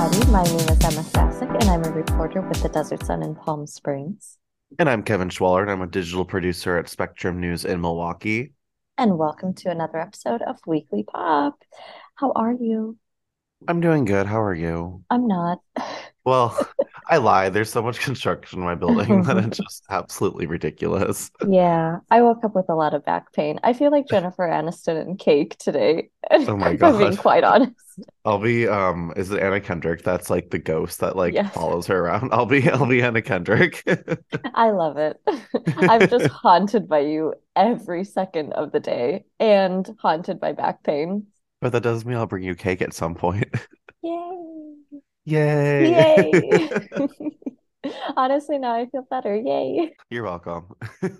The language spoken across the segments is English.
everybody. My name is Ema Sasic, and I'm a reporter with the Desert Sun in Palm Springs. And I'm Kevin Schwaller, and I'm a digital producer at Spectrum News in Milwaukee. And welcome to another episode of Weekly Pop. How are you? I'm doing good. How are you? I'm not. Well, I lie. There's so much construction in my building that it's just absolutely ridiculous. Yeah, I woke up with a lot of back pain. I feel like Jennifer Aniston and cake today. Oh my I'm being quite honest. I'll be um is it Anna Kendrick? That's like the ghost that like Yes. follows her around. I'll be I'll be Anna Kendrick. I love it. I'm just haunted by you every second of the day and haunted by back pain. But that does mean I'll bring you cake at some point. Yay. Yay. Yay. Honestly, now I feel better. Yay. You're welcome.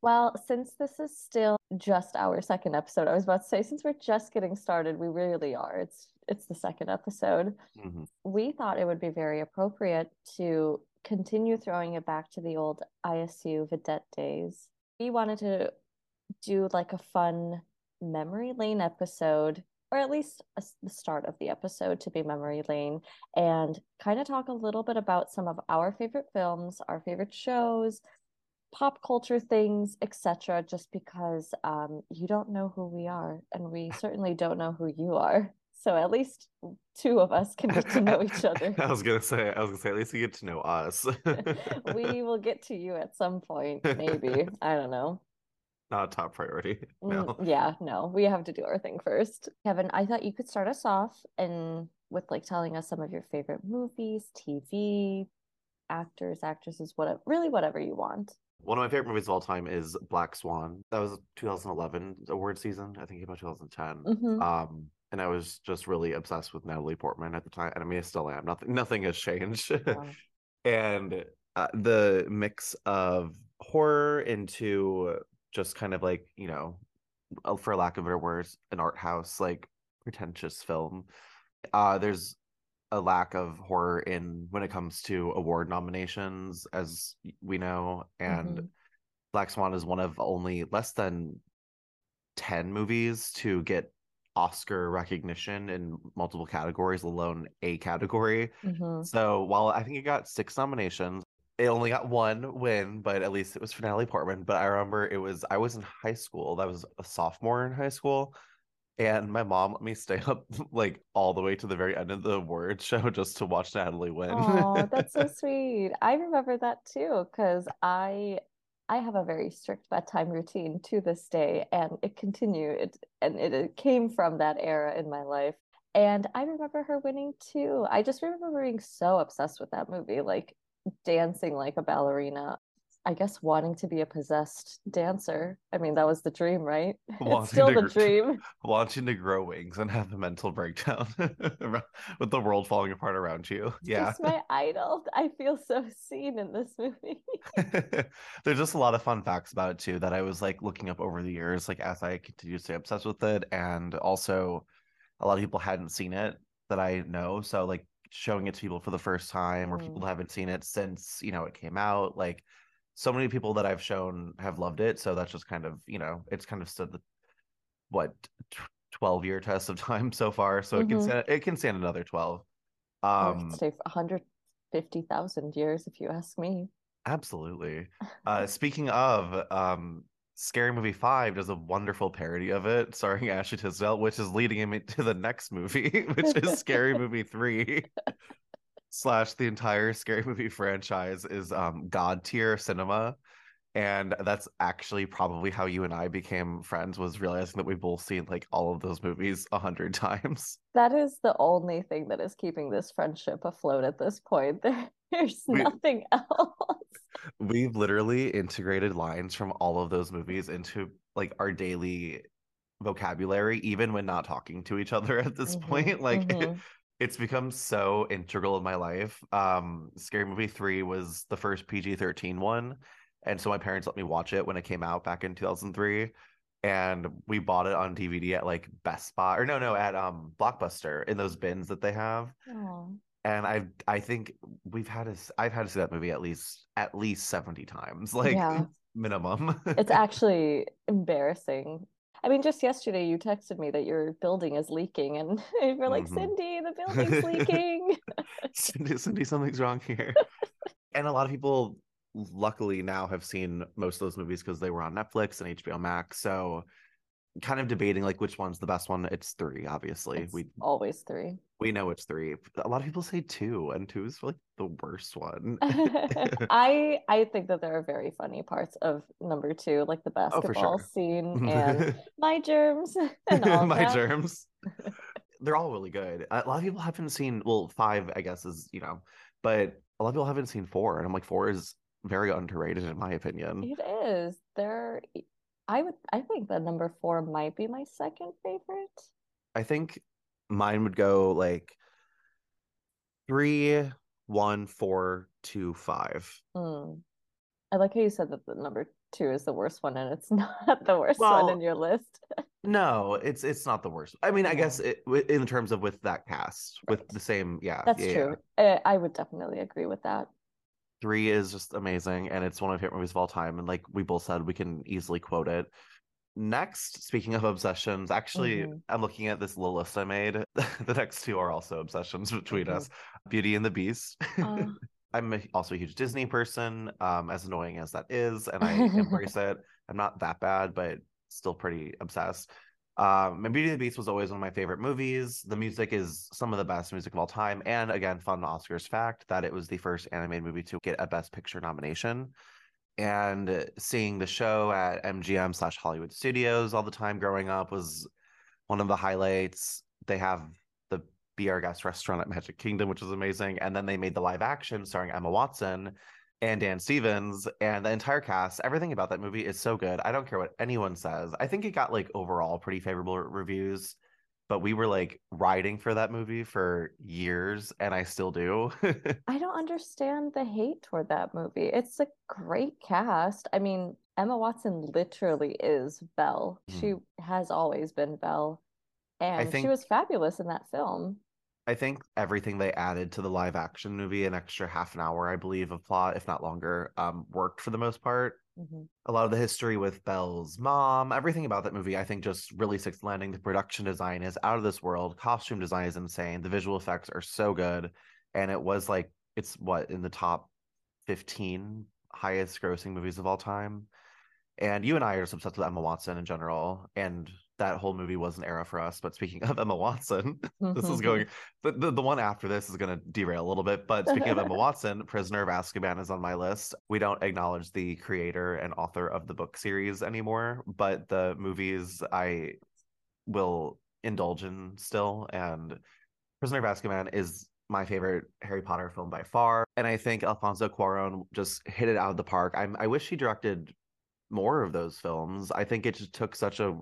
Well, since this is still just our second episode, I was about to say, since we're just getting started, we really are. It's it's the second episode. Mhm. We thought it would be very appropriate to continue throwing it back to the old ISU Vidette days. We wanted to do like a fun memory lane episode, or at least a the start of the episode to be memory lane, and kind of talk a little bit about some of our favorite films, our favorite shows, pop culture things, etc. Just because um, you don't know who we are, and we certainly don't know who you are. So at least two of us can get to know each other. I was gonna say, I was gonna say, at least you get to know us. We will get to you at some point, maybe. I don't know. Not a top priority. Mm, No. yeah, no, we have to do our thing first. Kevin, I thought you could start us off and with like telling us some of your favorite movies, TV, actors, actresses, whatever, really whatever you want. One of my favorite movies of all time is Black Swan. That was 2011 award season. I think it came out 2010. Mhm. Um, and I was just really obsessed with Natalie Portman at the time. And I mean, I still am. Nothing, nothing has changed. Wow. and uh, the mix of horror into just kind of like you know, uh, for lack of better words, an art house like pretentious film. Uh, there's a lack of horror in when it comes to award nominations, as we know, and Mhm. Black Swan is one of only less than 10 movies to get Oscar recognition in multiple categories, let alone a category. Mhm. So while I think it got six nominations, it only got one win, but at least it was for Natalie Portman. But I remember it was I was in high school. I was a sophomore in high school. And my mom let me stay up like all the way to the very end of the award show just to watch Natalie win. Oh, that's so sweet. I remember that too, because I I have a very strict bedtime routine to this day, and it continued and it, it came from that era in my life. And I remember her winning too. I just remember being so obsessed with that movie, like dancing like a ballerina. I guess wanting to be a possessed dancer. I mean, that was the dream, right? It's still to the dream. Wanting to grow wings and have a mental breakdown with the world falling apart around you. Yeah. Just my idol. I feel so seen in this movie. There's just a lot of fun facts about it too that I was like looking up over the years, like as I continue to stay obsessed with it. And also a lot of people hadn't seen it that I know. So like showing it to people for the first time or people Mm. who haven't seen it since, you know, it came out. Like so many people that I've shown have loved it. So that's just kind of, you know, it's kind of stood the what tw- 12 year test of time so far. So it can Mhm. stand it can stand another 12. Or Um stay 150,000 years if you ask me. Absolutely. Uh, speaking of, um, Scary Movie 5 does a wonderful parody of it, starring Ashley Tisdale, which is leading him into the next movie, which is Scary Movie 3. Slash the entire Scary Movie franchise is um God tier cinema. And that's actually probably how you and I became friends, was realizing that we've both seen like all of those movies a hundred times. That is the only thing that is keeping this friendship afloat at this point. There's We- nothing else. We've literally integrated lines from all of those movies into like our daily vocabulary, even when not talking to each other at this Mhm, point. Like mhm. it's become so integral in my life. Um, Scary Movie 3 was the first PG 13 one. And so my parents let me watch it when it came out back in 2003. And we bought it on DVD at like Best Buy or no, no, at um Blockbuster in those bins that they have. Aw. And I I think we've had to s- I've had to see that movie at least at least 70 times, like Yeah. minimum. It's actually embarrassing I mean, just yesterday you texted me that your building is leaking, and you're like, Mhm. Cindy, the building's leaking. Cindy, Cindy, something's wrong here. and a lot of people, luckily, now have seen most of those movies because they were on Netflix and HBO Max. So, kind of debating like which one's the best one. It's three, obviously. It's we always three. we know it's three. A lot of people say two, and two is like the worst one. I I think that there are very funny parts of number two, like the Oh, basketball sure. scene and my germs and all My germs. They're all really good. A lot of people haven't seen, well, five, I guess, is, you know, but a lot of people haven't seen four. And I'm like, four is very underrated, in my opinion. It is. There I would I think that number four might be my second favorite. I think mine would go like three, one, four, two, five. Mm. I like how you said that the number two is the worst one and it's not the worst one in your list. No, it's it's not the worst. I mean, I Yeah. guess it, in terms of with that cast, with the same, yeah, That's yeah, yeah. true. Uh, I would definitely agree with that. Three is just amazing, and it's one of my favorite movies of all time. And like we both said, we can easily quote it. Next, speaking of obsessions, actually, Mhm. I'm looking at this little list I made. the next two are also obsessions between Mhm. us: Beauty and the Beast. Uh, I'm also a huge Disney person, um, as annoying as that is, and I embrace it. I'm not that bad, but still pretty obsessed. Um, and Beauty and the Beast was always one of my favorite movies. The music is some of the best music of all time, and again, fun Oscars fact that it was the first animated movie to get a Best Picture nomination. And seeing the show at MGM slash Hollywood Studios all the time growing up was one of the highlights. They have the Be Our Guest restaurant at Magic Kingdom, which is amazing. And then they made the live action starring Emma Watson and Dan Stevens and the entire cast. Everything about that movie is so good. I don't care what anyone says. I think it got like overall pretty favorable reviews, but we were like riding for that movie for years, and I still do. I don't understand the hate toward that movie. It's a great cast. I mean, Emma Watson literally is Belle. Hmm. She has always been Belle. And she was fabulous in that film. I think everything they added to the live action movie, an extra half an hour, I believe, of plot, if not longer, um, worked for the most part. Mhm. a lot of the history with Belle's mom, everything about that movie, I think just really sticks landing. The production design is out of this world. Costume design is insane. The visual effects are so good. And it was like, it's what, in the top 15 highest grossing movies of all time. And you and I are just obsessed with Emma Watson in general. And that whole movie was an era for us. But speaking of Emma Watson, this is going mm-hmm. the, the, the one after this is going to derail a little bit but speaking of emma watson prisoner of azkaban is on my list. We don't acknowledge the creator and author of the book series anymore but the movies i will indulge in still and prisoner of azkaban is my favorite harry potter film by far and i think alfonso cuaron just hit it out of the park. I'm, i wish he directed more of those films. I think it just took such a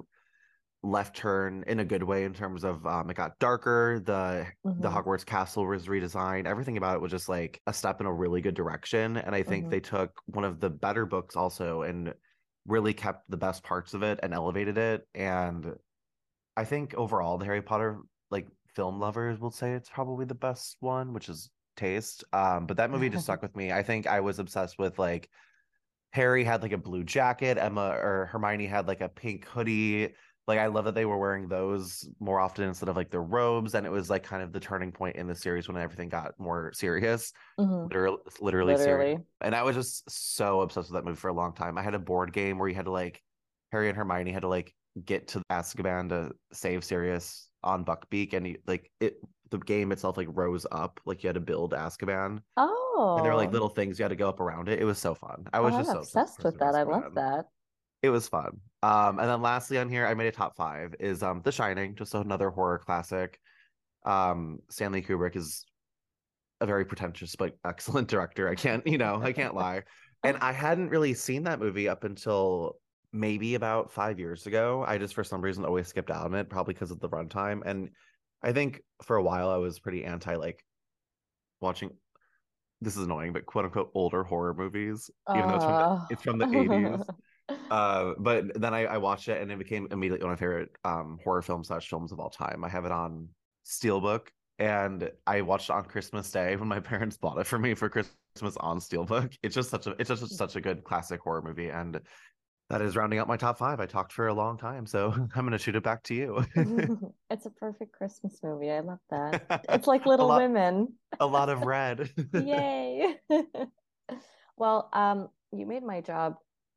left turn in a good way in terms of um, it got darker the the Mhm. hogwarts castle was redesigned everything about it was just like a step in a really good direction and i think Mhm. they took one of the better books also and really kept the best parts of it and elevated it and i think overall the harry potter like film lovers will say it's probably the best one which is taste um but that movie just stuck with me i think i was obsessed with like harry had like a blue jacket emma or hermione had like a pink hoodie like I love that they were wearing those more often instead of like their robes, and it was like kind of the turning point in the series when everything got more serious, Mhm. literally, literally, serious. And I was just so obsessed with that movie for a long time. I had a board game where you had to like Harry and Hermione had to like get to Azkaban to save Sirius on Buckbeak, and like it, the game itself like rose up, like you had to build Azkaban, Oh. and there were like little things you had to go up around it. It was so fun. I was Oh, just so obsessed with that. I love that. It was fun. Um, and then lastly on here, I made a top five is um The Shining, just another horror classic. Um, Stanley Kubrick is a very pretentious but excellent director. I can't, you know, I can't lie. And I hadn't really seen that movie up until maybe about five years ago. I just for some reason always skipped out on it, probably because of the runtime. And I think for a while I was pretty anti like watching this is annoying, but quote unquote older horror movies, even though it's from the, it's from the 80s. Uh, but then I, I watched it and it became immediately one of my favorite um horror films slash films of all time. I have it on Steelbook and I watched it on Christmas Day when my parents bought it for me for Christmas on Steelbook. It's just such a it's just such a good classic horror movie and That is rounding out my top five. I talked for a long time, so I'm gonna shoot it back to you. it's a perfect Christmas movie. I love that. It's like Little lot, Women. a lot of red. Yay. well, um, you made my job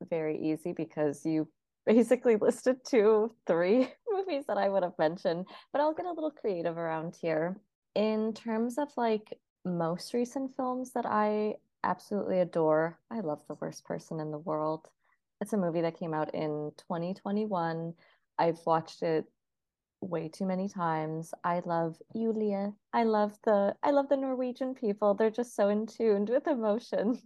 very easy because you basically listed two, three movies that I would have mentioned, but I'll get a little creative around here. In terms of like most recent films that I absolutely adore, I love The Worst Person in the World. It's a movie that came out in 2021. I've watched it way too many times. I love Julia. I love the I love the Norwegian people. They're just so in tune with emotions.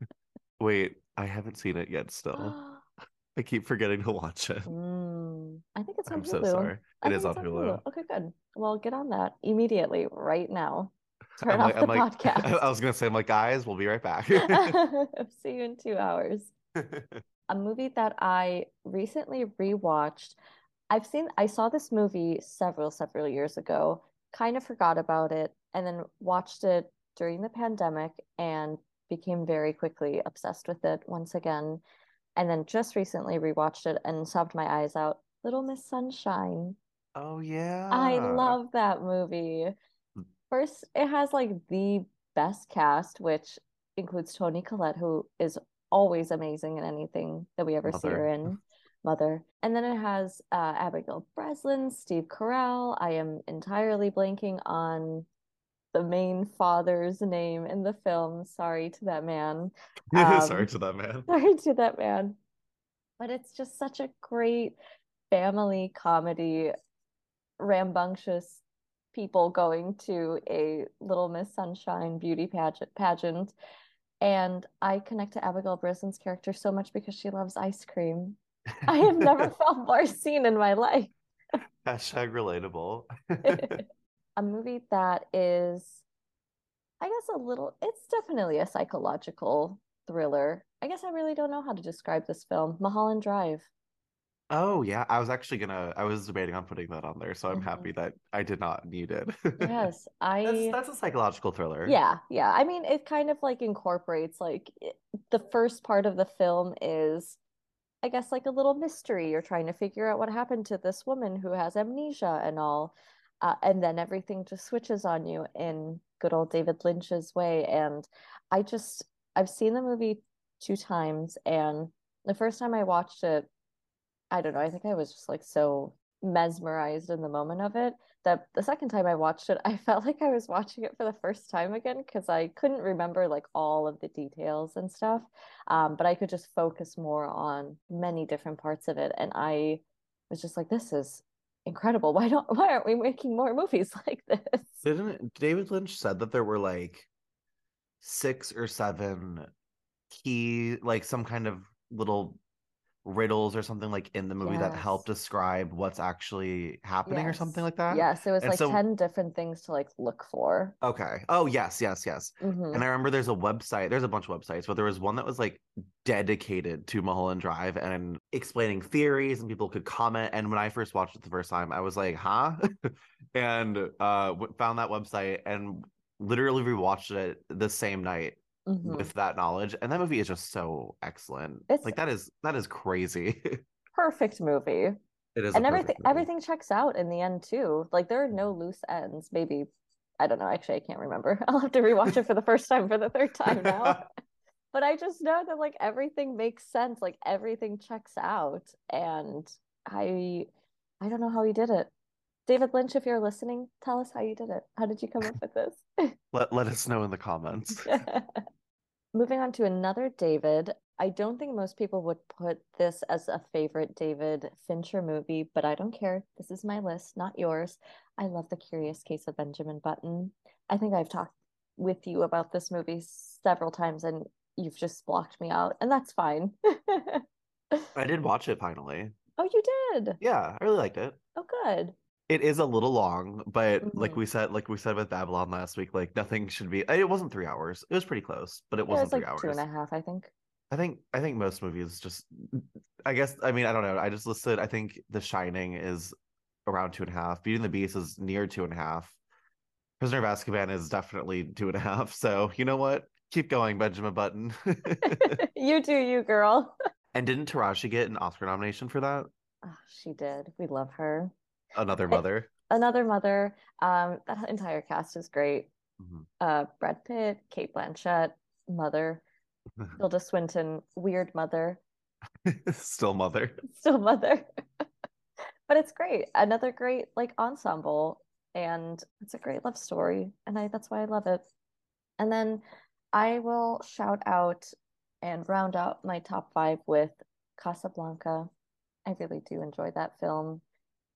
Wait, I haven't seen it yet still. I keep forgetting to watch it. Mm, I think it's on Hulu. I'm Hulu. so sorry. It is on it's Hulu. Okay, good. Well, get on that immediately, right now. Turn I'm off like, the I'm like, podcast. I was gonna say, I'm like, guys, we'll be right back. See you in two hours. A movie that I recently rewatched. I've seen, I saw this movie several, several years ago, kind of forgot about it, and then watched it during the pandemic and became very quickly obsessed with it once again. And then just recently rewatched it and sobbed my eyes out. Little Miss Sunshine. oh yeah. I love that movie. Mm. First, it has like the best cast, which includes Toni Collette, who is always amazing in anything that we ever see her in. Mother. And then it has uh, Abigail Breslin, Steve Carell. I am entirely blanking on the main father's name in the film. Sorry to that man. Sorry Um, to that man. Sorry to that man. But it's just such a great family comedy, rambunctious people going to a Little Miss Sunshine beauty pageant pageant. And I connect to Abigail Breslin's character so much because she loves ice cream. I have never felt more seen in my life. Hashtag relatable. A movie that is, I guess, a little, it's definitely a psychological thriller. I guess I really don't know how to describe this film. Mulholland Drive. Oh yeah, I was actually gonna. I was debating on putting that on there, so I'm Mhm. happy that I did not need it. Yes, I. That's that's a psychological thriller. Yeah, yeah. I mean, it kind of like incorporates like it, the first part of the film is, I guess, like a little mystery. You're trying to figure out what happened to this woman who has amnesia and all. Uh, and then everything just switches on you in good old David Lynch's way. And I just, I've seen the movie two times, and the first time I watched it, I don't know, I think I was just like so mesmerized in the moment of it that the second time I watched it, I felt like I was watching it for the first time again because I couldn't remember like all of the details and stuff. Um, but I could just focus more on many different parts of it. And I was just like, this is incredible. Why don't why aren't we making more movies like this? Didn't David Lynch said that there were like six or seven key, like some kind of little riddles or something like in the movie that help describe what's actually happening or something like that? Yes, it was And like so- 10 different things to like look for. Okay. Oh yes, yes, yes. Mhm. And I remember there's a website, there's a bunch of websites, but there was one that was like dedicated to Mulholland Drive and explaining theories and people could comment. And when I first watched it the first time, I was like, huh? and uh found that website and literally rewatched it the same night Mhm. with that knowledge. And that movie is just so excellent. It's- like that is that is crazy. Perfect movie. it is and everything movie. everything checks out in the end too. Like there are no loose ends. Maybe I don't know. Actually, I can't remember. I'll have to rewatch it for the first time for the third time now. but I just know that like everything makes sense. Like everything checks out, and I I don't know how he did it. David Lynch, if you're listening, tell us how you did it. How did you come up with this? let, let us know in the comments. Moving on to another David. I don't think most people would put this as a favorite David Fincher movie, but I don't care. This is my list, not yours. I love The Curious Case of Benjamin Button. I think I've talked with you about this movie several times and you've just blocked me out, and that's fine. I did watch it finally. Oh, you did? Yeah, I really liked it. Oh, good. It is a little long, but like Mhm. we said, like we said with Babylon last week, like nothing should be. It wasn't three hours. It was pretty close, but it It wasn't was like three two hours. and a half, I think. I think I think most movies just. I guess I mean I don't know. I just listed. I think The Shining is around two and a half. Beauty and the Beast is near two and a half. Prisoner of Azkaban is definitely two and a half. So you know what? Keep going, Benjamin Button. you do, you girl. And didn't Taraji get an Oscar nomination for that? Oh, she did. We love her. Another mother. Another mother. Um, that entire cast is great. Mhm. Uh, Brad Pitt, Cate Blanchett, mother, Tilda Swinton, weird mother, Still mother. still mother. but it's great. Another great like ensemble, and it's a great love story, and I that's why I love it. And then I will shout out and round out my top five with Casablanca. I really do enjoy that film.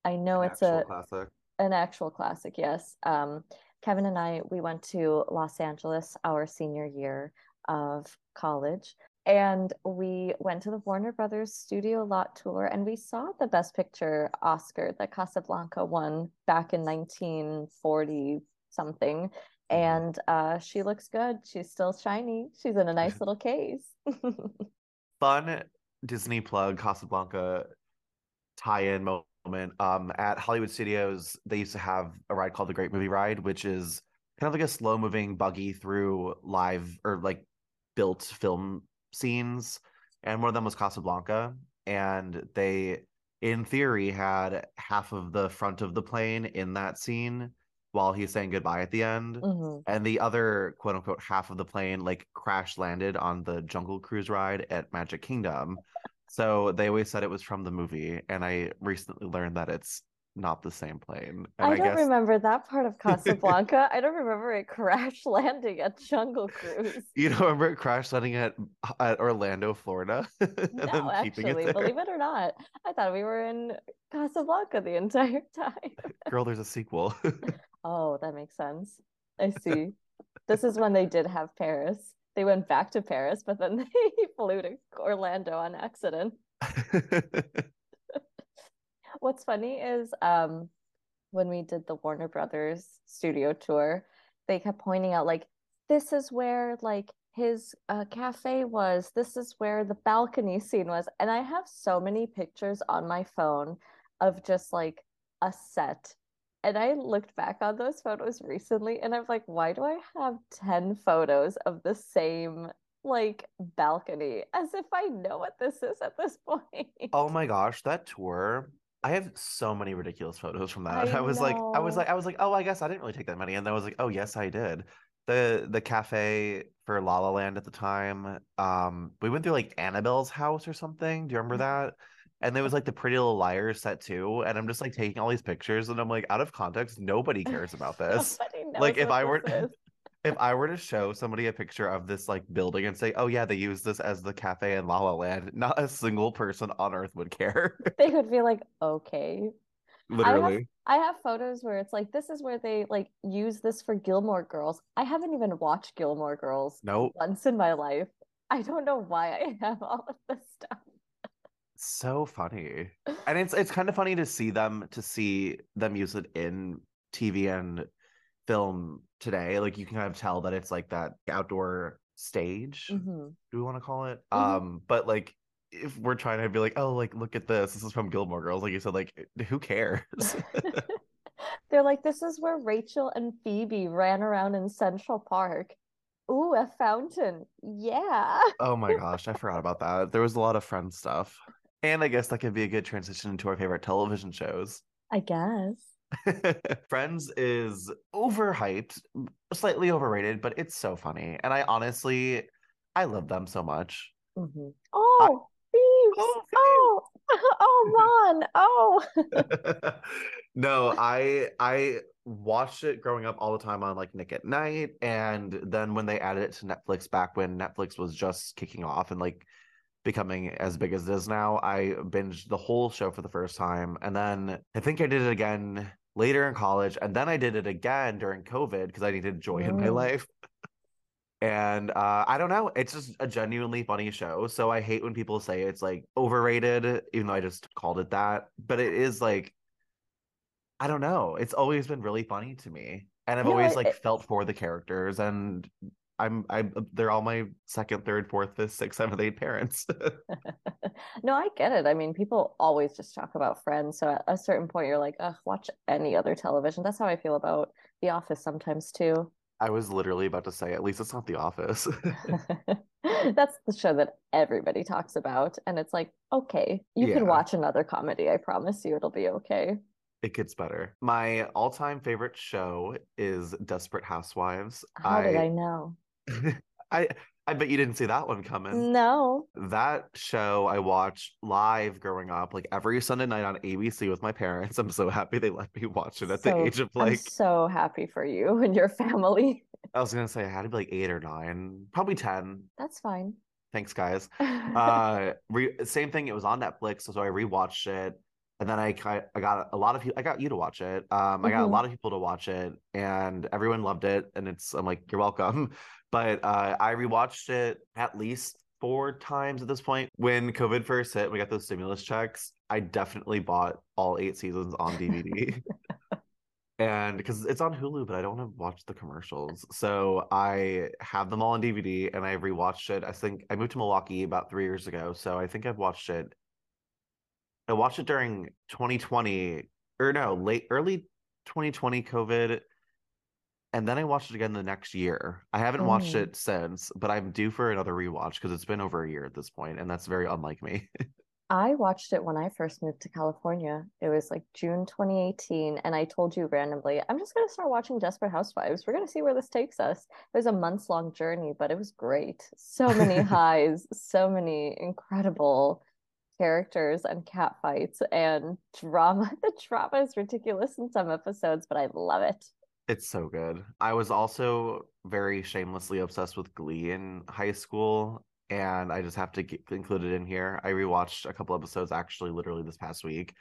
I know An it's a classic. an actual classic, yes. Um, Kevin and I, we went to Los Angeles our senior year of college, and we went to the Warner Brothers Studio Lot Tour, and we saw the Best Picture Oscar that Casablanca won back in 1940 something. And uh, she looks good. She's still shiny. She's in a nice little case. Fun Disney plug Casablanca tie-in moment. Um, at Hollywood Studios, they used to have a ride called the Great Movie Ride, which is kind of like a slow-moving buggy through live or like built film scenes. And one of them was Casablanca. And they, in theory, had half of the front of the plane in that scene while he's saying goodbye at the end. Mhm. And the other quote unquote half of the plane like crash landed on the Jungle Cruise ride at Magic Kingdom. So they always said it was from the movie, and I recently learned that it's not the same plane. And I I, don't guess remember that part of Casablanca. I don't remember it crash landing at Jungle Cruise. you don't remember it crash landing at at Orlando, Florida, No, actually, it believe it or not, I thought we were in Casablanca the entire time. Girl, there's a sequel. Oh, that makes sense. I see. This is when they did have Paris. They went back to Paris, but then they flew to Orlando on accident. What's funny is um when we did the Warner Brothers studio tour, they kept pointing out like this is where like his uh, cafe was. This is where the balcony scene was. And I have so many pictures on my phone of just like a set. And I looked back on those photos recently and I'm like, why do I have 10 photos of the same like balcony as if I know what this is at this point? Oh my gosh, that tour. I have so many ridiculous photos from that. I I was like, I was like, I was like, oh, I guess I didn't really take that many. And then I was like, oh, yes, I did. The the cafe for La La Land at the time. Um, we went through like Annabelle's house or something. Do you remember that? And there was like the Pretty Little Liars set too. And I'm just like taking all these pictures and I'm like, out of context, nobody cares about this. Like if I were is. if I were to show somebody a picture of this like building and say, "Oh yeah, they use this as the cafe in La La Land," not a single person on earth would care. they would be like, okay. Literally. I have photos where it's like, this is where they like use this for Gilmore Girls. I haven't even watched Gilmore Girls Nope. once in my life. I don't know why I have all of this stuff. So funny. And it's it's kind of funny to see them to see them use it in TV and film today. Like you can kind of tell that it's like that outdoor stage. Mhm. Do we want to call it? Mhm. Um, but like if we're trying to be like, oh, like look at this. This is from Gilmore Girls. Like you said, like who cares? They're like, this is where Rachel and Phoebe ran around in Central Park. Ooh, a fountain. Yeah. Oh my gosh, I forgot about that. There was a lot of friend stuff. And I guess that could be a good transition into our favorite television shows. I guess. Friends is overhyped, slightly overrated, but it's so funny. And I honestly, I love them so much. Mhm. Oh, Phoebes. Oh, Oh, oh, Ron. Oh. no, I I watched it growing up all the time on like Nick at Night, and then when they added it to Netflix back when Netflix was just kicking off and like becoming as big as it is now, I binged the whole show for the first time, and then I think I did it again later in college, and then I did it again during COVID because I needed joy in my Mm. life. And uh, I don't know, it's just a genuinely funny show. So I hate when people say it's like overrated, even though I just called it that. But it is like, I don't know. It's always been really funny to me, and I've You always like it- felt for the characters, and I'm I'm uh, they're all my second, third, fourth, fifth, sixth, seventh, eighth parents. No, I get it. I mean, people always just talk about Friends. So at a certain point, you're like, ugh, watch any other television. That's how I feel about The Office sometimes too. I was literally about to say, at least it's not The Office. That's the show that everybody talks about. And it's like, okay, you can watch another comedy. I promise you it'll be okay. It gets better. My all-time favorite show is Desperate Housewives. How did I know? I I bet you didn't see that one coming. No. That show I watched live growing up, like every Sunday night on ABC with my parents. I'm so happy they let me watch it at the age of I'm like so happy for you and your family. I was gonna say I had to be like eight or nine, probably ten. That's fine. Thanks, guys. Uh, re- same thing. It was on Netflix, so I rewatched it, and then I I got a lot of people. I got you to watch it. Um, I got a Mhm. lot of people to watch it, and everyone loved it. And it's I'm like, you're welcome. But uh, I rewatched it at least four times at this point. When COVID first hit, we got those stimulus checks. I definitely bought all eight seasons on DVD. And because it's on Hulu, but I don't want to watch the commercials. So I have them all on DVD and I rewatched it. I think I moved to Milwaukee about three years ago. So I think I've watched it. I watched it during 2020 or no, late early 2020 COVID. And then I watched it again the next year. I haven't watched Mm. it since, but I'm due for another rewatch because it's been over a year at this point, and that's very unlike me. I watched it when I first moved to California. It was like June 2018, and I told you randomly, I'm just going to start watching Desperate Housewives. We're going to see where this takes us. It was a months long journey, but it was great. So many highs, so many incredible characters and cat fights and drama. The drama is ridiculous in some episodes, but I love it. It's so good. I was also very shamelessly obsessed with Glee in high school, and I just have to get, include it in here. I rewatched a couple episodes actually literally this past week,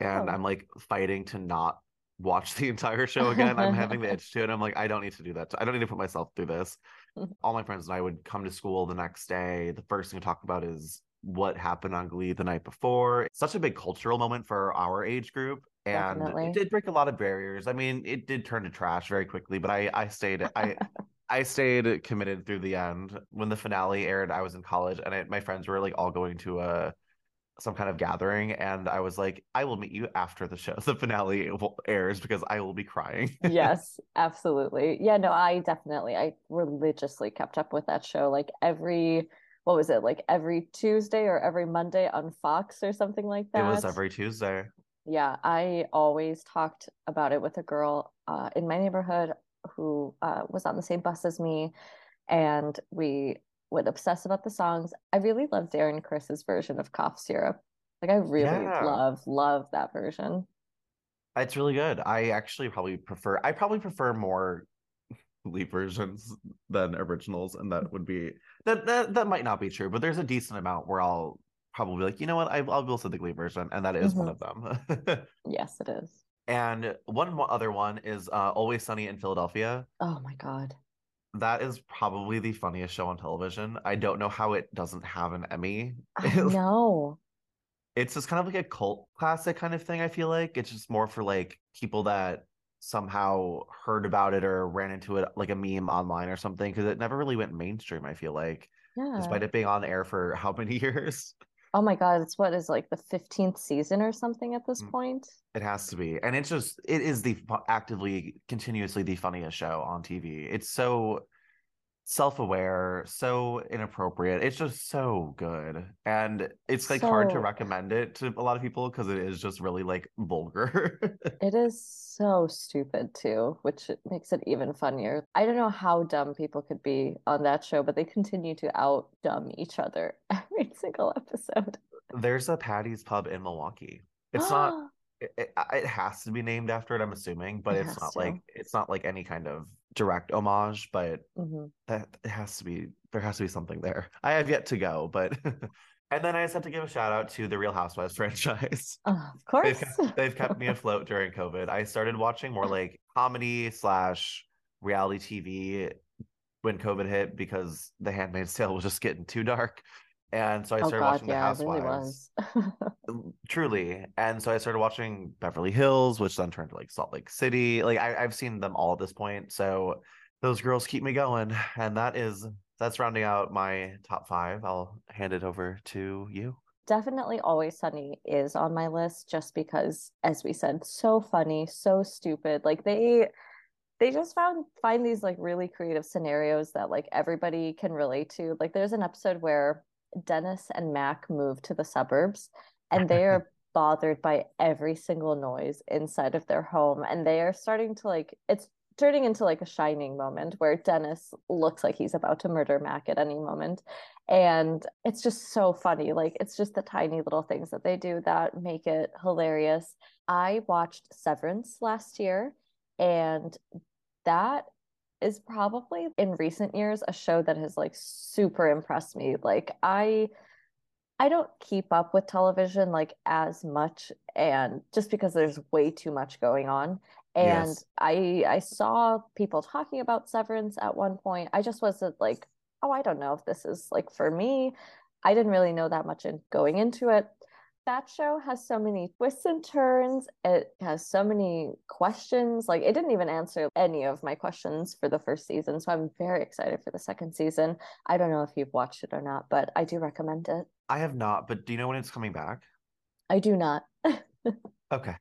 and Oh. I'm like fighting to not watch the entire show again. I'm having the itch to it. I'm like, I don't need to do that. I don't need to put myself through this. All my friends and I would come to school the next day. The first thing to talk about is what happened on Glee the night before. It's such a big cultural moment for our age group. And Definitely. it did break a lot of barriers. I mean, it did turn to trash very quickly, but I I stayed I I stayed committed through the end. When the finale aired, I was in college, and I, my friends were like all going to a some kind of gathering, and I was like, I will meet you after the show, the finale airs, because I will be crying. Yes, absolutely. Yeah, no, I definitely, I religiously kept up with that show. Like every, what was it, like every Tuesday or every Monday on Fox or something like that. It was every Tuesday. Yeah, I always talked about it with a girl uh, in my neighborhood who uh, was on the same bus as me, and we would obsess about the songs. I really loved Darren Criss's version of Cough Syrup. Like I really Yeah. love, love that version. It's really good. I actually probably prefer. I probably prefer more versions than originals, and that would be that that that might not be true, but there's a decent amount where I'll probably be like, you know what, I, I'll go to the Glee version, and that is one of them. Yes, it is. and one other one is uh, Always Sunny in Philadelphia. Oh my God. That is probably the funniest show on television. I don't know how it doesn't have an Emmy. No. it's just kind of like a cult classic kind of thing. I feel like it's just more for like people that somehow heard about it or ran into it like a meme online or something because it never really went mainstream. I feel like, Yeah. despite it being on air for how many years, Oh my God, it's what is like the 15th season or something at this Mm. point. it has to be. And it's just it is the actively, continuously the funniest show on TV. It's so self-aware, so inappropriate. It's just so good, and it's like hard to recommend it to a lot of people because it is just really like vulgar. It is so stupid too, which makes it even funnier. I don't know how dumb people could be on that show, but they continue to out dumb each other every single episode. There's a Patty's Pub in Milwaukee. It's not. It, it, it has to be named after it, I'm assuming, but It it's not to. like it's not like any kind of direct homage. But Mhm. that it has to be. There has to be something there. I have yet to go, but. And then I just have to give a shout out to the Real Housewives franchise. Oh, of They've course. kept, they've kept me afloat during COVID. I started watching more like comedy slash reality TV when COVID hit because The Handmaid's Tale was just getting too dark. And so I Oh started God, watching The yeah, really Housewives. was. Truly. And so I started watching Beverly Hills, which then turned to like Salt Lake City. Like I, I've seen them all at this point. So those girls keep me going. And that is that's rounding out my top five. I'll hand it over to you. Definitely Always Sunny is on my list just because, as we said, so funny, so stupid. Like they they just found find these like really creative scenarios that like everybody can relate to. Like there's an episode where Dennis and Mac move to the suburbs and they are bothered by every single noise inside of their home and they are starting to like it's turning into like a shining moment where Dennis looks like he's about to murder Mac at any moment. And it's just so funny. Like it's just the tiny little things that they do that make it hilarious. I watched Severance last year and that is probably in recent years a show that has like super impressed me. Like I I don't keep up with television like as much and just because there's way too much going on and Yes. I I saw people talking about Severance at one point. I just wasn't like, oh, I don't know if this is like for me. I didn't really know that much in going into it. That show has so many twists and turns. It has so many questions. Like it didn't even answer any of my questions for the first season. So I'm very excited for the second season. I don't know if you've watched it or not, but I do recommend it. I have not, but do you know when it's coming back? I do not. Okay.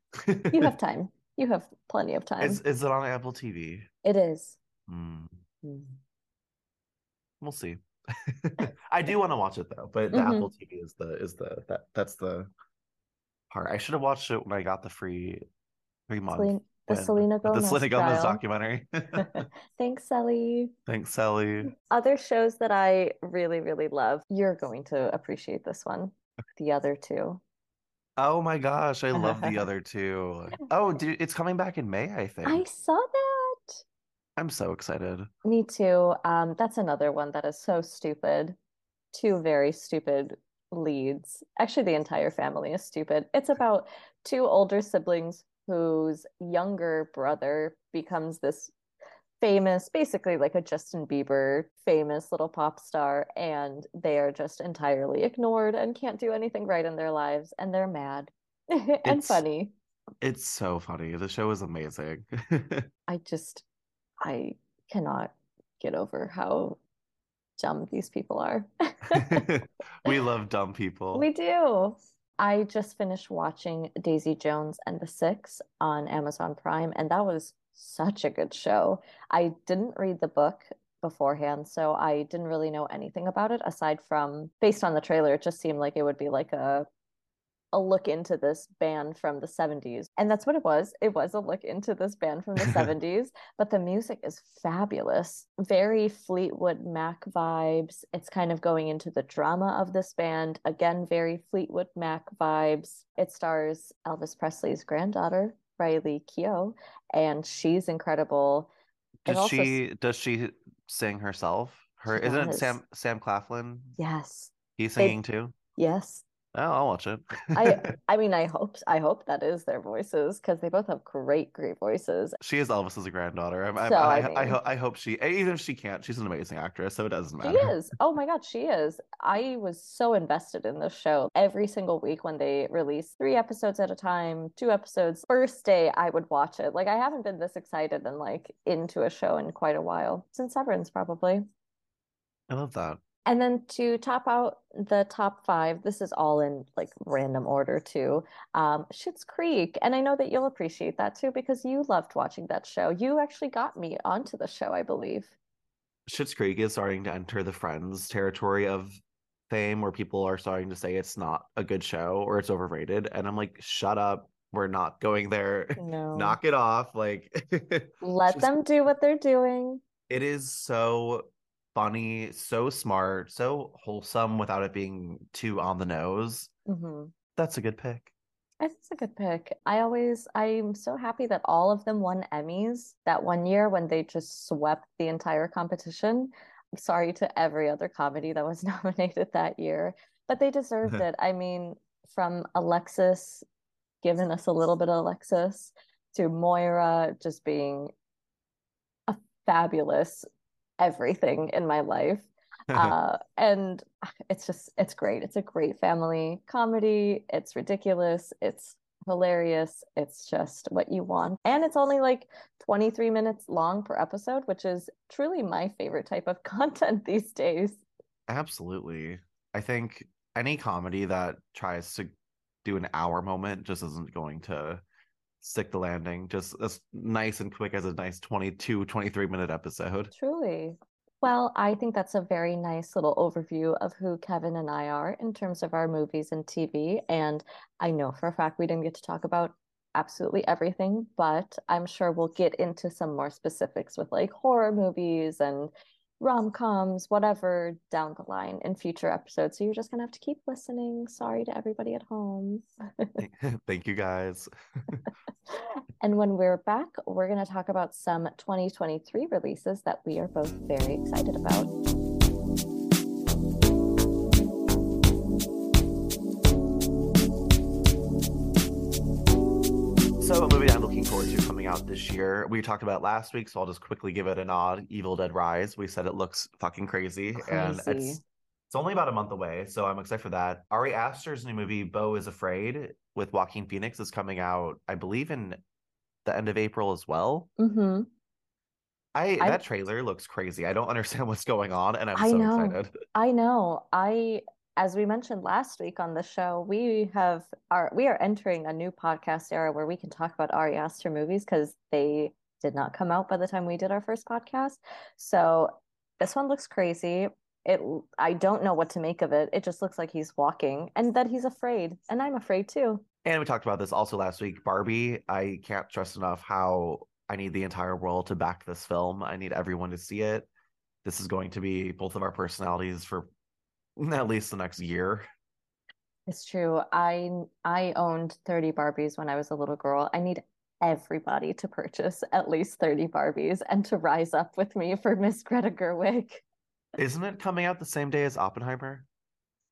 You have time. You have plenty of time. Is is it on Apple TV? It is. Hmm, Mm. we'll see. I do want to watch it though, but the Mhm. Apple TV is the is the that that's the part. I should have watched it when I got the free three month the when- Selena with the Gomez Selena Gomez documentary. Thanks, Sally. Thanks, Sally. Other shows that I really, really love. You're going to appreciate this one. The other two. Oh my gosh, I love the other two. Oh, dude, it's coming back in May, I think. I saw that. I'm so excited. Me too. Um, that's another one that is so stupid. Two very stupid leads. Actually, the entire family is stupid. It's about two older siblings whose younger brother becomes this famous, basically like a Justin Bieber famous little pop star, and they are just entirely ignored and can't do anything right in their lives, and they're mad and It's- funny. It's so funny. The show is amazing. I just, I cannot get over how dumb these people are. We love dumb people. We do. I just finished watching Daisy Jones and the Six on Amazon Prime, and that was such a good show. I didn't read the book beforehand, so I didn't really know anything about it aside from based on the trailer, it just seemed like it would be like a a look into this band from the 70s. And that's what it was. It was a look into this band from the 70s, but the music is fabulous. Very Fleetwood Mac vibes. It's kind of going into the drama of this band. Again, very Fleetwood Mac vibes. It stars Elvis Presley's granddaughter, Riley Keough, and she's incredible. Does also she does she sing herself? Her She isn't does. Sam Sam Claflin? Yes. He's They- singing too. Yes. Oh, I'll watch it. I I mean I hope I hope that is their voices because they both have great, great voices. She is Elvis's granddaughter. I'm, So, I, I I, mean- ho- I hope she, even if she can't, she's an amazing actress, so it doesn't matter. She is. Oh my God, she is. I was so invested in this show. Every single week when they release three episodes at a time, two episodes, first day I would watch it. Like I haven't been this excited and like into a show in quite a while. Since Severance, probably. I love that. And then to top out the top five, this is all in like random order too. Um, Schitt's Creek, and I know that you'll appreciate that too because you loved watching that show. You actually got me onto the show, I believe. Schitt's Creek is starting to enter the Friends territory of fame where people are starting to say it's not a good show or it's overrated. And I'm like, shut up. We're not going there. No. Knock it off. Like, Let just- them do what they're doing. it is so funny, so smart, so wholesome without it being too on the nose. hmm That's a good pick. It's a good pick. I always, I'm so happy that all of them won Emmys that one year when they just swept the entire competition. Sorry to every other comedy that was nominated that year, but they deserved it. I mean, from Alexis giving us a little bit of Alexis to Moira just being a fabulous everything in my life. Uh, and it's just it's great. It's a great family comedy. It's ridiculous. It's hilarious. It's just what you want. And it's only like 23 minutes long per episode which is truly my favorite type of content these days. Absolutely. I think any comedy that tries to do an hour moment just isn't going to stick the landing. Just as nice and quick as a nice 22, 23 minute episode. Truly. Well, I think that's a very nice little overview of who Kevin and I are in terms of our movies and TV. And I know for a fact we didn't get to talk about absolutely everything, but I'm sure we'll get into some more specifics with like horror movies and rom coms, whatever, down the line in future episodes. So you're just gonna have to keep listening. Sorry to everybody at home. Thank you guys. and when we're back, we're gonna talk about some 2023 releases that we are both very excited about. So, a movie I'm looking forward to coming out this year, we talked about last week, so I'll just quickly give it a nod. Evil Dead Rise. We said it looks fucking crazy, Crazy. and it's it's only about a month away, so I'm excited for that. Ari Aster's new movie, Beau is Afraid, with Joaquin Phoenix, is coming out, I believe, in the end of April as well. Mm-hmm. I, I- that trailer looks crazy. I don't understand what's going on, and I'm I so know. excited. I know. I, as we mentioned last week on the show, we have our we are entering a new podcast era where we can talk about Ari Aster movies because they did not come out by the time we did our first podcast. So this one looks crazy. It I don't know what to make of it. It just looks like he's walking and that he's afraid, and I'm afraid too. And we talked about this also last week. Barbie, I can't stress enough how I need the entire world to back this film. I need everyone to see it. This is going to be both of our personalities for at least the next year. It's true. I I owned 30 Barbies when I was a little girl. I need everybody to purchase at least 30 Barbies and to rise up with me for Miss Greta Gerwig. Isn't it coming out the same day as Oppenheimer?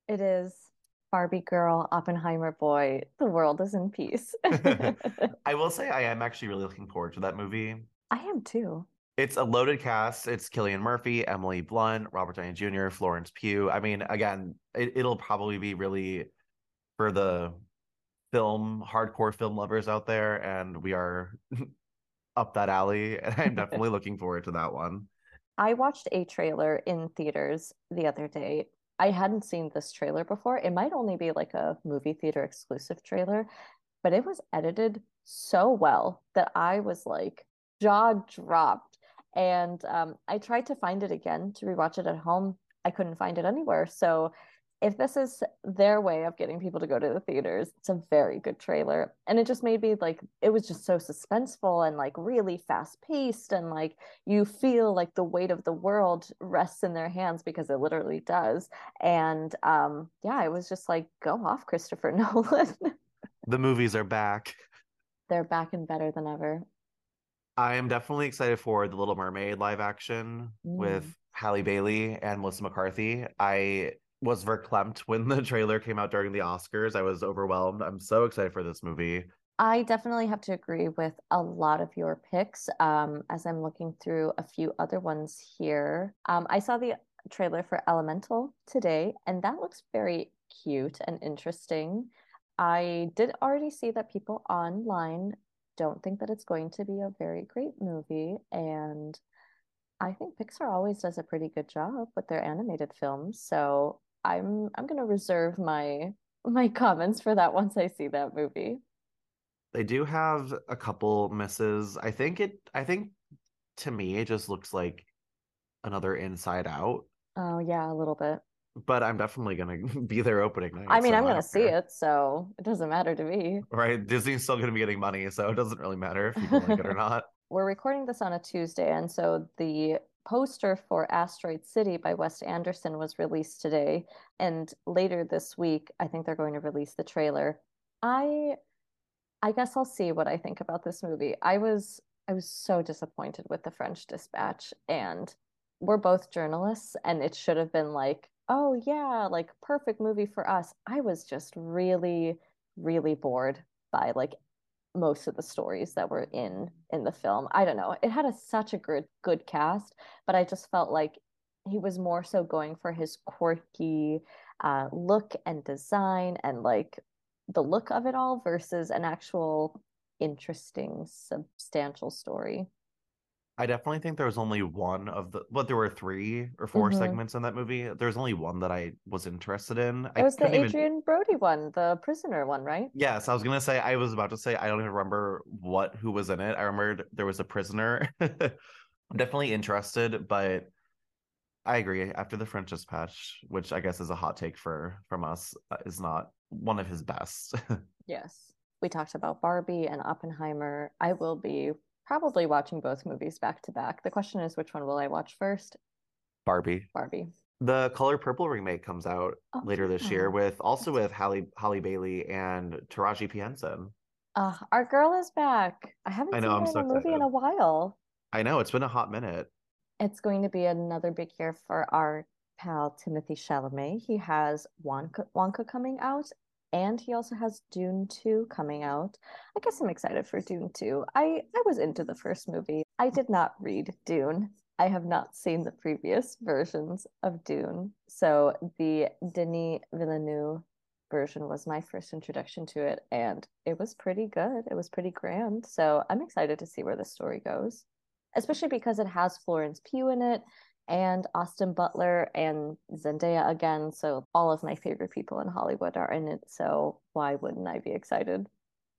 It is Barbie girl, Oppenheimer boy. The world is in peace. I will say I am actually really looking forward to that movie. I am too. It's a loaded cast. It's Cillian Murphy, Emily Blunt, Robert Downey Jr., Florence Pugh. I mean, again, it, it'll probably be really for the film, hardcore film lovers out there, and we are up that alley. And I'm definitely looking forward to that one. I watched a trailer in theaters the other day. I hadn't seen this trailer before. It might only be like a movie theater exclusive trailer, but it was edited so well that I was like jaw dropped. And um, I tried to find it again to rewatch it at home. I couldn't find it anywhere. So if this is their way of getting people to go to the theaters, it's a very good trailer. And it just made me like, it was just so suspenseful and like really fast paced. And like, you feel like the weight of the world rests in their hands because it literally does. And um, yeah, it was just like, go off, Christopher Nolan. The movies are back. They're back and better than ever. I am definitely excited for The Little Mermaid live action with Mm. Halle Bailey and Melissa McCarthy. I was verklempt when the trailer came out during the Oscars. I was overwhelmed. I'm so excited for this movie. I definitely have to agree with a lot of your picks. Um, as I'm looking through a few other ones here, um, I saw the trailer for Elemental today, and that looks very cute and interesting. I did already see that people online don't think that it's going to be a very great movie, and I think Pixar always does a pretty good job with their animated films. So I'm I'm gonna reserve my my comments for that once I see that movie. They do have a couple misses. I think it I think to me it just looks like another Inside Out, Oh yeah, a little bit. But I'm definitely gonna be there opening night. I mean, so I'm gonna see care. it, so it doesn't matter to me. Right? Disney's still gonna be getting money, so it doesn't really matter if people like it or not. We're recording this on a Tuesday, and so the poster for Asteroid City by Wes Anderson was released today. And later this week, I think they're going to release the trailer. I I guess I'll see what I think about this movie. I was I was so disappointed with the French Dispatch, and we're both journalists, and it should have been like, oh yeah, like perfect movie for us. I was just really, really bored by like most of the stories that were in in the film. I don't know. It had a, such a good good cast, but I just felt like he was more so going for his quirky uh, look and design and like the look of it all versus an actual interesting substantial story. I definitely think there was only one of the, but there were three or 4 Mhm. segments in that movie. There's only one that I was interested in. I It was the couldn't even- Adrien Brody one, the prisoner one, right? Yes, I was gonna say I was about to say I don't even remember what who was in it. I remembered there was a prisoner. I'm definitely interested, but I agree. After the French Dispatch, which I guess is a hot take for from us, uh, is not one of his best. Yes. We talked about Barbie and Oppenheimer. I will be probably watching both movies back to back. The question is, which one will I watch first? Barbie. Barbie. The Color Purple remake comes out Oh, later this yeah. year with also with Halle Holly Bailey and Taraji P Henson. Uh, our girl is back. I haven't I know, seen I'm in so a movie in a while. I know it's been a hot minute. It's going to be another big year for our pal Timothée Chalamet. He has Wonka, Wonka coming out, and he also has Dune 2 coming out. I guess I'm excited for Dune 2. I, I was into the first movie. I did not read Dune. I have not seen the previous versions of Dune. So the Denis Villeneuve version was my first introduction to it, and it was pretty good. It was pretty grand. So I'm excited to see where the story goes especially because it has Florence Pugh in it and Austin Butler and Zendaya again. So all of my favorite people in Hollywood are in it. So why wouldn't I be excited?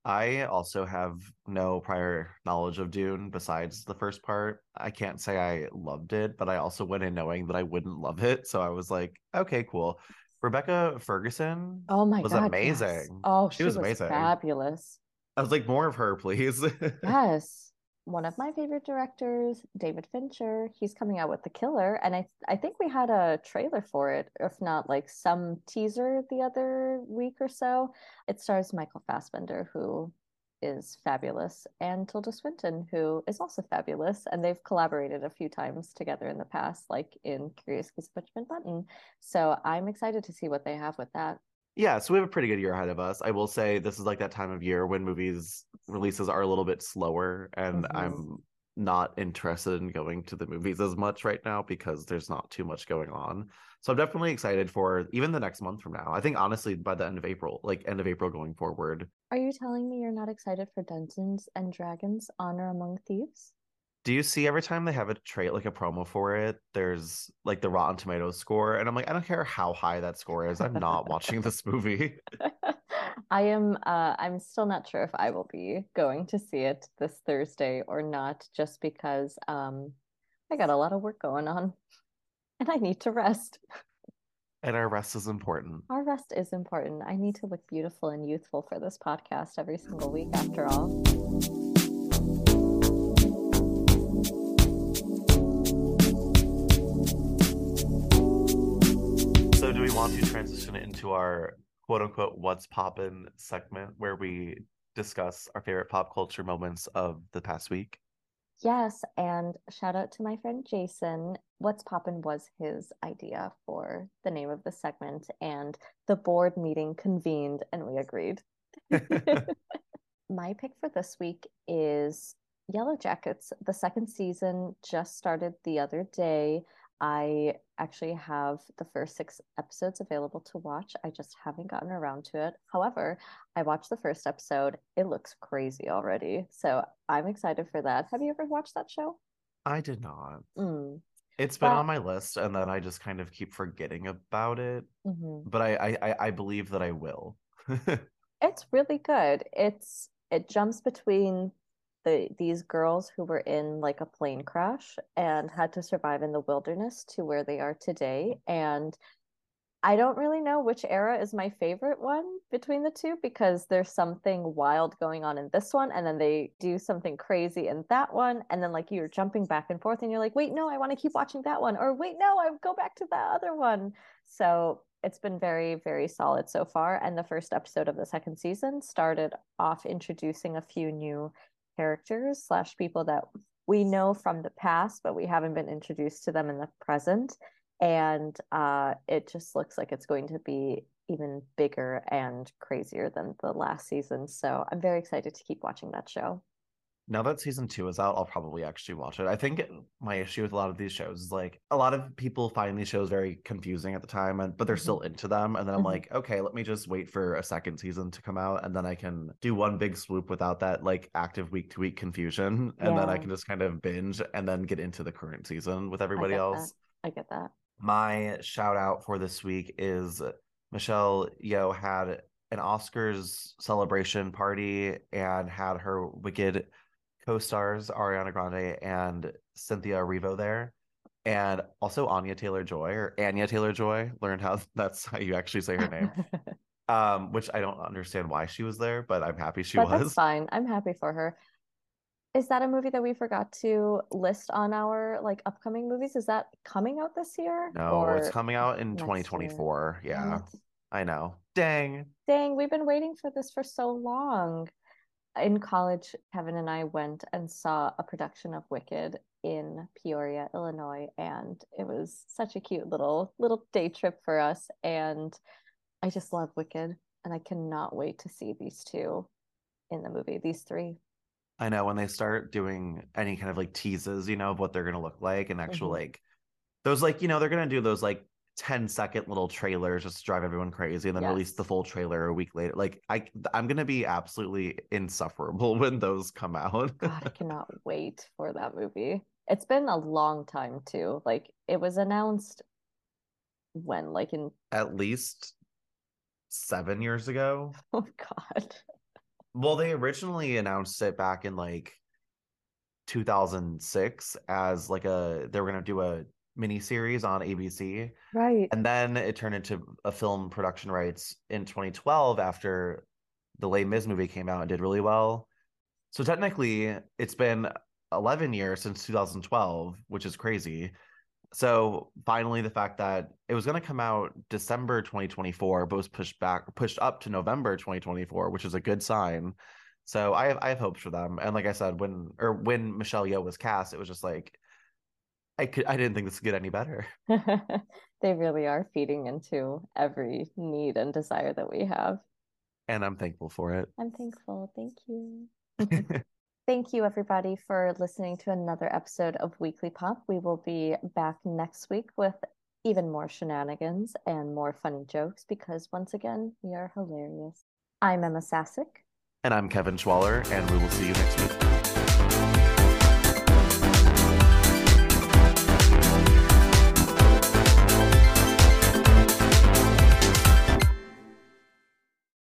I also have no prior knowledge of Dune besides the first part. I can't say I loved it, but I also went in knowing that I wouldn't love it. So I was like, okay, cool. Rebecca Ferguson Oh my was God. yes. amazing. Oh, She she, was was, amazing. fabulous. I was like, more of her, please. Yes. One of my favorite directors, David Fincher, he's coming out with The Killer, and I I think we had a trailer for it, if not like some teaser the other week or so. It stars Michael Fassbender, who is fabulous, and Tilda Swinton, who is also fabulous, and they've collaborated a few times together in the past, like in Curious Case of Benjamin Button. So I'm excited to see what they have with that. Yeah, so we have a pretty good year ahead of us. I will say this is like that time of year when movies releases are a little bit slower, and Mhm. I'm not interested in going to the movies as much right now because there's not too much going on. So I'm definitely excited for even the next month from now. I think honestly by the end of April, like end of April going forward. Are you telling me you're not excited for Dungeons and Dragons Honor Among Thieves? Do you see every time they have a trait like a promo for it, there's like the Rotten Tomatoes score, and I'm like, I don't care how high that score is. I'm not watching this movie. I am uh I'm still not sure if I will be going to see it this Thursday or not just because um I got a lot of work going on and I need to rest. And our rest is important. Our rest is important. I need to look beautiful and youthful for this podcast every single week after all. Want to transition into our quote unquote what's poppin' segment where we discuss our favorite pop culture moments of the past week? Yes, and shout out to my friend Jason. What's Poppin' was his idea for the name of the segment, and the board meeting convened and we agreed. My pick for this week is Yellowjackets. The second season just started the other day. I actually have the first six episodes available to watch. I just haven't gotten around to it. However, I watched the first episode. It looks crazy already. So I'm excited for that. Have you ever watched that show? I did not. Mm. It's been Well- on my list, and then I just kind of keep forgetting about it. mhm. But I, I, I- I believe that I will. It's really good. It's it jumps between the these girls who were in like a plane crash and had to survive in the wilderness to where they are today. And I don't really know which era is my favorite one between the two because there's something wild going on in this one, and then they do something crazy in that one, and then like you're jumping back and forth, and you're like, wait, no, I want to keep watching that one, or wait, no, I go back to that other one. So it's been very, very solid so far. And the first episode of the second season started off introducing a few new characters slash people that we know from the past, but we haven't been introduced to them in the present. And uh, it just looks like it's going to be even bigger and crazier than the last season. So I'm very excited to keep watching that show. Now that season two is out, I'll probably actually watch it. I think my issue with a lot of these shows is like a lot of people find these shows very confusing at the time, and but they're Mhm. still into them. And then I'm Mhm. like, okay, let me just wait for a second season to come out, and then I can do one big swoop without that like active week to week confusion, and then I can just kind of binge and then get into the current season with everybody that. else. I get that. My shout out for this week is Michelle Yeoh had an Oscars celebration party and had her Wicked co-stars Ariana Grande and Cynthia Erivo there. And also Anya Taylor Joy or Anya Taylor Joy learned how that's how you actually say her name. um, which I don't understand why she was there, but I'm happy she but that's was. fine. I'm happy for her. Is that a movie that we forgot to list on our like upcoming movies? Is that coming out this year? No, it's coming out in next year? 2024. Dang Yeah. I know. Dang. Dang, we've been waiting for this for so long. In college, Kevin and I went and saw a production of Wicked in Peoria, Illinois, and it was such a cute little little day trip for us. And I just love Wicked, and I cannot wait to see these two in the movie, these three. I know when they start doing any kind of like teases, you know, of what they're gonna look like and actual Mhm. like those like, you know, they're gonna do those like 10 second little trailers just to drive everyone crazy and then release the full trailer a week later. Like I I'm gonna be absolutely insufferable when those come out. God, I cannot wait for that movie. It's been a long time too. Like it was announced when, like in At least seven years ago. oh God. Well, they originally announced it back in like 2006 as like a they were gonna do a mini series on ABC. Right. And then it turned into a film production rights in 2012 after the Les Mis movie came out and did really well. So technically, it's been 11 years since 2012, which is crazy. So finally, the fact that it was going to come out December 2024, but was pushed back, pushed up to November 2024, which is a good sign. So I have I have hopes for them. And like I said, when or when Michelle Yeoh was cast, it was just like I could I didn't think this could get any better. They really are feeding into every need and desire that we have. And I'm thankful for it. I'm thankful. Thank you. Thank you, everybody, for listening to another episode of Weekly Pop. We will be back next week with even more shenanigans and more funny jokes because, once again, we are hilarious. I'm Ema Sasic. And I'm Kevin Schwaller, and we will see you next week.